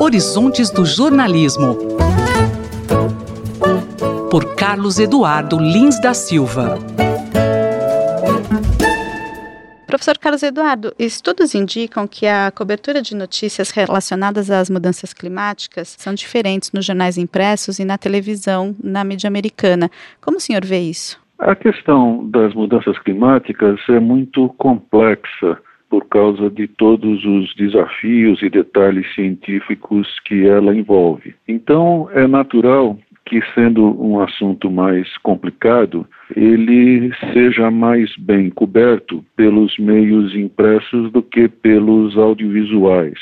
Horizontes do Jornalismo. Por Carlos Eduardo Lins da Silva. Professor Carlos Eduardo, estudos indicam que a cobertura de notícias relacionadas às mudanças climáticas são diferentes nos jornais impressos e na televisão, na mídia americana. Como o senhor vê isso? A questão das mudanças climáticas é muito complexa por causa de todos os desafios e detalhes científicos que ela envolve. Então, é natural que, sendo um assunto mais complicado, ele seja mais bem coberto pelos meios impressos do que pelos audiovisuais.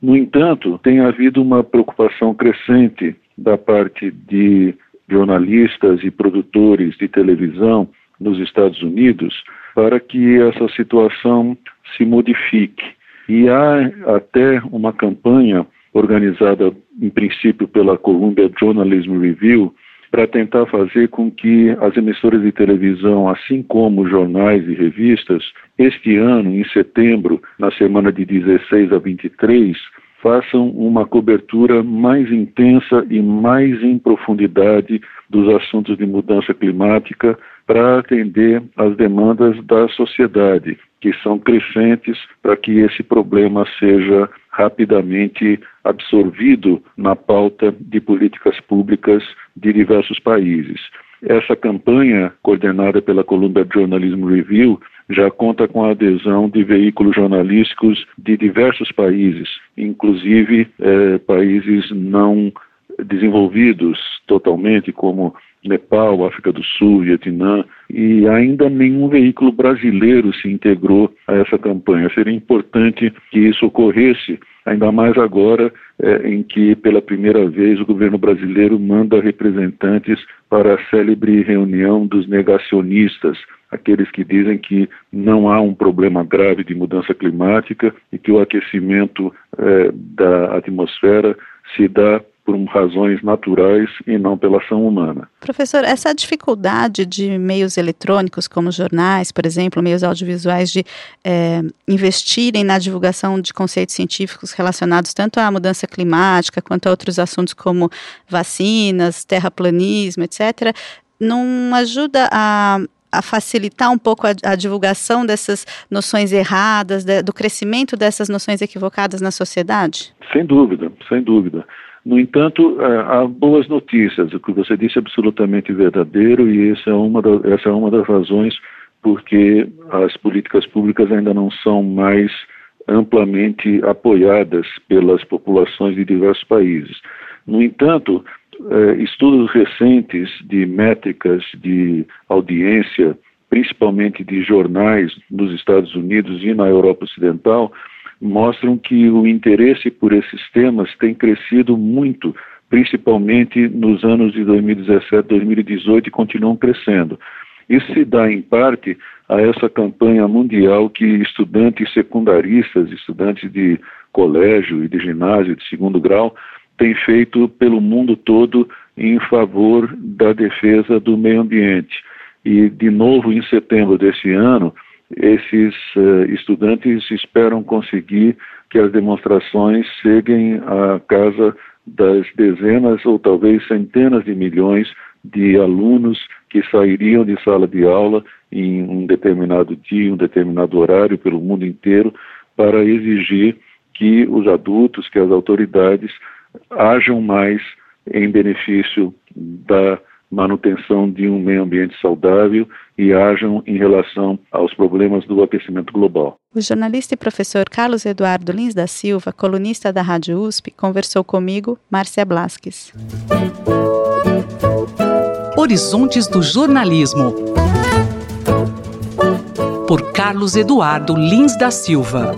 No entanto, tem havido uma preocupação crescente da parte de jornalistas e produtores de televisão nos Estados Unidos para que essa situação se modifique. E há até uma campanha organizada, em princípio, pela Columbia Journalism Review, para tentar fazer com que as emissoras de televisão, assim como jornais e revistas, este ano, em setembro, na semana de 16 a 23, façam uma cobertura mais intensa e mais em profundidade dos assuntos de mudança climática para atender às demandas da sociedade, que são crescentes para que esse problema seja rapidamente absorvido na pauta de políticas públicas de diversos países. Essa campanha, coordenada pela Columbia Journalism Review, já conta com a adesão de veículos jornalísticos de diversos países, inclusive eh, países não desenvolvidos totalmente, como Nepal, África do Sul, Vietnã, e ainda nenhum veículo brasileiro se integrou a essa campanha. Seria importante que isso ocorresse, ainda mais agora é, em que, pela primeira vez, o governo brasileiro manda representantes para a célebre reunião dos negacionistas, aqueles que dizem que não há um problema grave de mudança climática e que o aquecimento é, da atmosfera se dá por razões naturais e não pela ação humana. Professor, essa dificuldade de meios eletrônicos, como jornais, por exemplo, meios audiovisuais, de é, investirem na divulgação de conceitos científicos relacionados tanto à mudança climática quanto a outros assuntos como vacinas, terraplanismo, etc., não ajuda a, a facilitar um pouco a, a, divulgação dessas noções erradas, de, do crescimento dessas noções equivocadas na sociedade? Sem dúvida, sem dúvida. No entanto, é, há boas notícias. O que você disse é absolutamente verdadeiro e essa é uma, da, essa é uma das razões porque as políticas públicas ainda não são mais amplamente apoiadas pelas populações de diversos países. No entanto, é, estudos recentes de métricas de audiência, principalmente de jornais nos Estados Unidos e na Europa Ocidental, mostram que o interesse por esses temas tem crescido muito, principalmente nos anos de 2017, 2018 e continuam crescendo. Isso se dá, em parte, a essa campanha mundial que estudantes secundaristas, estudantes de colégio e de ginásio de segundo grau, têm feito pelo mundo todo em favor da defesa do meio ambiente. E, de novo, em setembro desse ano, esses uh, estudantes esperam conseguir que as demonstrações cheguem à casa das dezenas ou talvez centenas de milhões de alunos que sairiam de sala de aula em um determinado dia, um determinado horário pelo mundo inteiro para exigir que os adultos, que as autoridades hajam mais em benefício da manutenção de um meio ambiente saudável e hajam em relação aos problemas do aquecimento global. O jornalista e professor Carlos Eduardo Lins da Silva, colunista da Rádio USP, conversou comigo, Márcia Blasques. Horizontes do Jornalismo. Por Carlos Eduardo Lins da Silva.